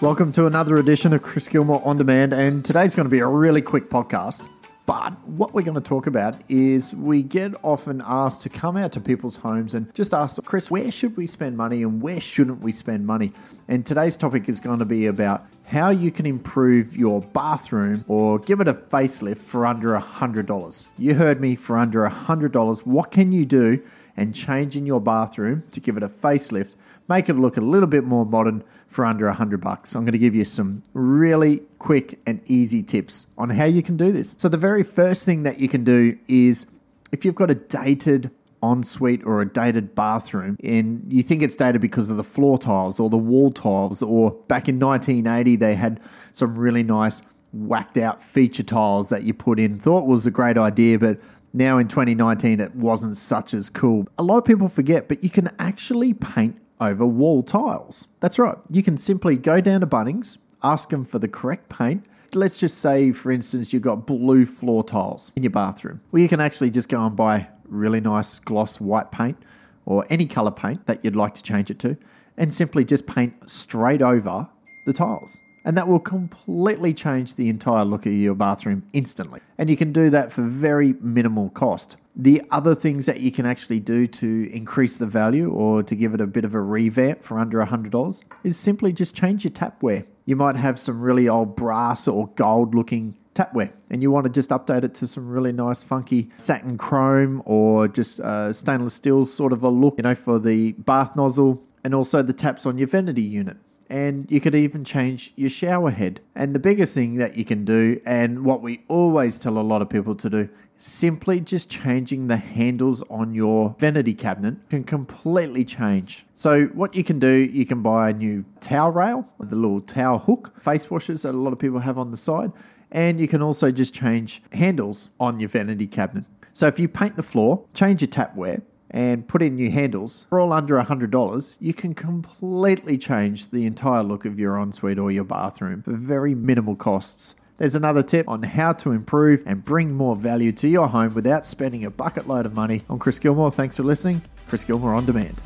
Welcome to another edition of Chris Gilmore On Demand, and today's going to be a really quick podcast. But what we're going to talk about is we get often asked to come out to people's homes and just ask, Chris, where should we spend money and where shouldn't we spend money? And today's topic is going to be about how you can improve your bathroom or give it a facelift for under $100. You heard me for under $100. What can you do and change in your bathroom to give it a facelift, make it look a little bit more modern for under 100 bucks. I'm going to give you some really quick and easy tips on how you can do this. So the very first thing that you can do is if you've got a dated ensuite or a dated bathroom and you think it's dated because of the floor tiles or the wall tiles or back in 1980 they had some really nice whacked out feature tiles that you put in thought was a great idea but now in 2019, it wasn't such as cool. A lot of people forget, but you can actually paint over wall tiles. That's right. You can simply go down to Bunnings, ask them for the correct paint. Let's just say, for instance, you've got blue floor tiles in your bathroom. Well, you can actually just go and buy really nice gloss white paint or any color paint that you'd like to change it to and simply just paint straight over the tiles and that will completely change the entire look of your bathroom instantly. And you can do that for very minimal cost. The other things that you can actually do to increase the value or to give it a bit of a revamp for under $100 is simply just change your tapware. You might have some really old brass or gold looking tapware and you want to just update it to some really nice funky satin chrome or just uh, stainless steel sort of a look you know for the bath nozzle and also the taps on your vanity unit and you could even change your shower head. And the biggest thing that you can do, and what we always tell a lot of people to do, simply just changing the handles on your vanity cabinet can completely change. So, what you can do, you can buy a new towel rail with the little towel hook, face washers that a lot of people have on the side, and you can also just change handles on your vanity cabinet. So, if you paint the floor, change your tapware, and put in new handles for all under $100, you can completely change the entire look of your ensuite or your bathroom for very minimal costs. There's another tip on how to improve and bring more value to your home without spending a bucket load of money. I'm Chris Gilmore. Thanks for listening. Chris Gilmore on demand.